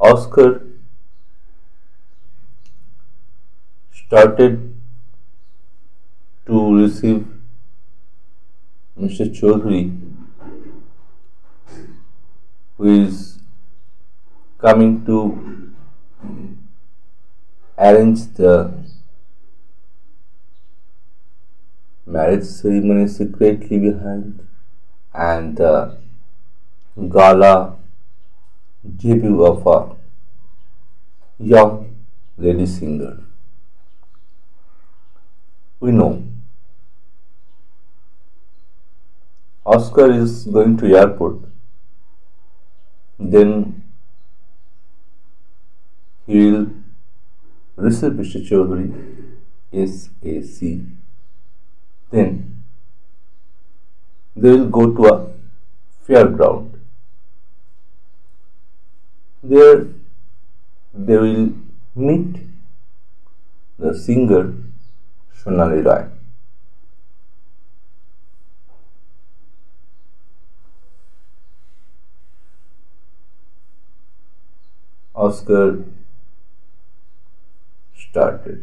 Oscar started to receive Mr. Chaudhary, who is coming to arrange the marriage ceremony secretly behind and the gala debut of a young lady singer. We know Oscar is going to airport, then he will receive Mr. Chaudhary SAC. Then they will go to a fairground. There they will meet the singer Sonali Rai. Oscar started.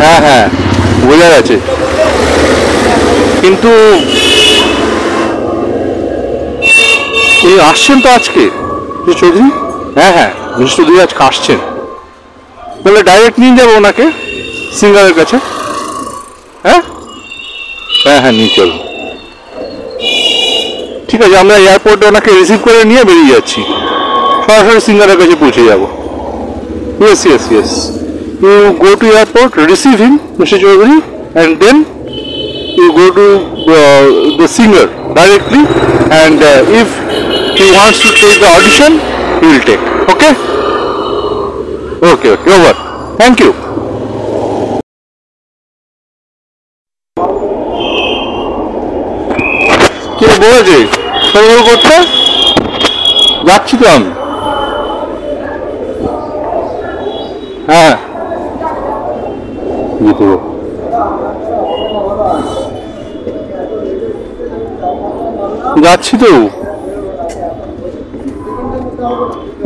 হ্যাঁ হ্যাঁ বোঝা গেছে কিন্তু উনি আসছেন তো আজকে mister Chowdhury হ্যাঁ হ্যাঁ মিস্টার চৌধুরী আজকে আসছেন তাহলে ডাইরেক্ট নিয়ে যাবো ওনাকে সিঙ্গারের কাছে হ্যাঁ হ্যাঁ হ্যাঁ নিয়ে চলুন ঠিক আছে আমরা এয়ারপোর্টে ওনাকে রিসিভ করে নিয়ে বেরিয়ে যাচ্ছি সরাসরি সিঙ্গারের কাছে পৌঁছে যাবো yes yes yes you go to airport, receive him, Mr. Chaudhary, and then you go to uh, the singer directly, and uh, if he wants to take the audition, he will take. Okay? Okay, okay, over. Thank you. কে বলেছে সরবরাহ করতে যাচ্ছি তো আমি হ্যাঁ ইয়ে করবো যাচ্ছি তো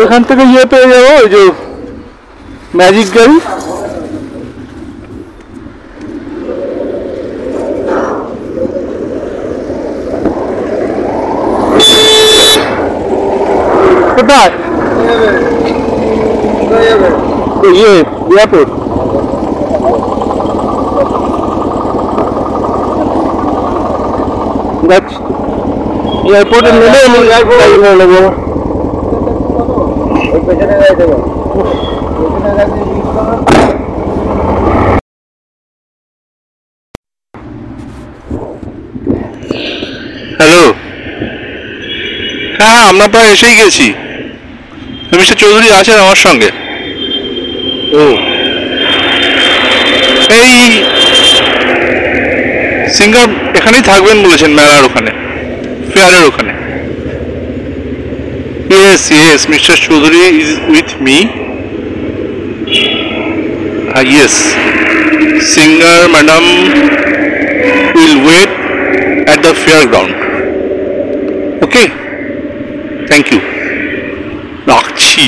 এখান থেকে ইয়ে পেয়ে যাবো ওই যে ম্যাজিক গাড়ি কোথায় ওই ইয়ে এয়ারপোর্ট যাচ্ছি এয়ারপোর্টে হ্যালো। হ্যাঁ হ্যাঁ আমরা প্রায় এসেই গেছি। মিস্টার চৌধুরী আছেন আমার সঙ্গে? ও। এই সিঙ্গার এখানেই থাকবেন বলেছেন মেলার ওখানে, ফেয়ারের ওখানে। yes yes mister Chowdhury is with me yes singer madam will wait at the fair ground okay thank you রাখছি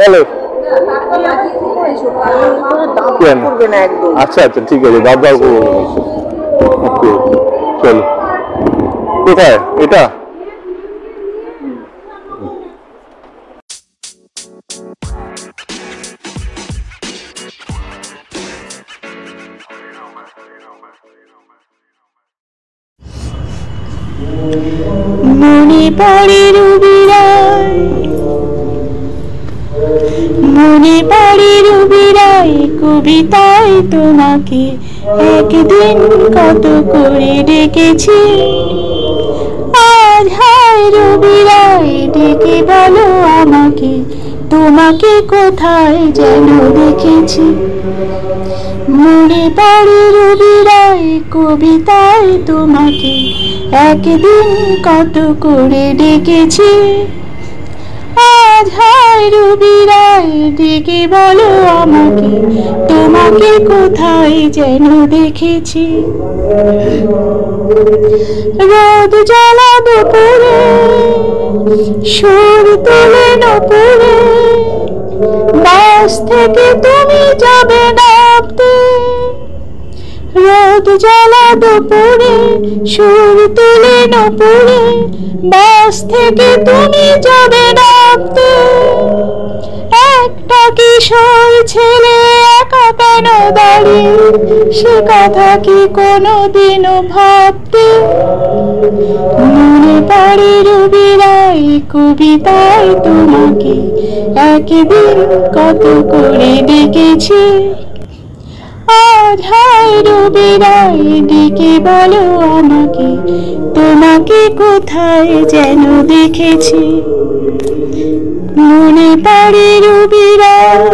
হ্যালো কেন আচ্ছা আচ্ছা ঠিক আছে দাব দাব ওকে চলো কোথায় এটা মনে পড়ে রুবিরায় মনে পড়ে রুবিরায়, কবিতায় তোমাকে একদিন কত করে ডেকেছি। আজ হায় রবিরায়, ডেকে বলো আমাকে, তোমাকে কোথায় যেন দেখেছি। মনে পড়ে রবিরায়, কবিতায় তোমাকে একদিন কত করে ডেকেছি। আজ আজ হায় রবি রায় ডেকে বলো আমাকে, তোমাকে কোথায় যেন দেখেছি। রোদ জ্বালা দুপুরে, সুর তুলে নপুরে, বাস থেকে তুমি যাবে নামতে। রোদ জ্বালা দুপুরে, সুর তুলে নপুরে, বাস থেকে তুমি যাবে নামতে। একটা কিশোর ছেলে একা কেন দাঁড়িয়ে সে কথা কি কোনো কোনোদিনও ভাবতে? মনে পড়ে রবি রায় কবিতায় তোমাকে একদিন কত করে ডেকেছি। হায় রায় ডেকে বলো আমাকে তোমাকে কোথায় যেন দেখেছি? মনে পড়ে রবি রায়।